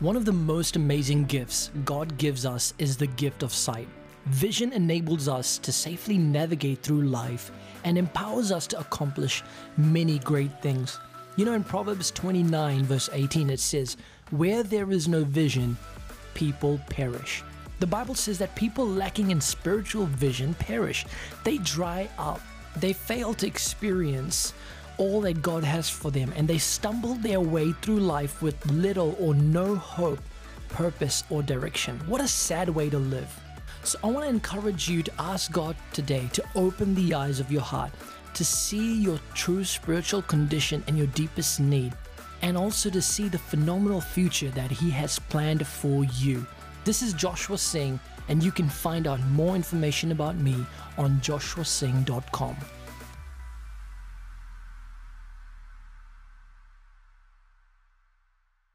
One of the most amazing gifts God gives us is the gift of sight. Vision enables us to safely navigate through life and empowers us to accomplish many great things. You know, in Proverbs 29, verse 18, it says, Where there is no vision, people perish. The Bible says that people lacking in spiritual vision perish, they dry up, they fail to experience all that God has for them, and they stumble their way through life with little or no hope, purpose, or direction. What a sad way to live. So, I want to encourage you to ask God today to open the eyes of your heart to see your true spiritual condition and your deepest need, and also to see the phenomenal future that He has planned for you. This is Joshua Singh, and you can find out more information about me on joshuasingh.com.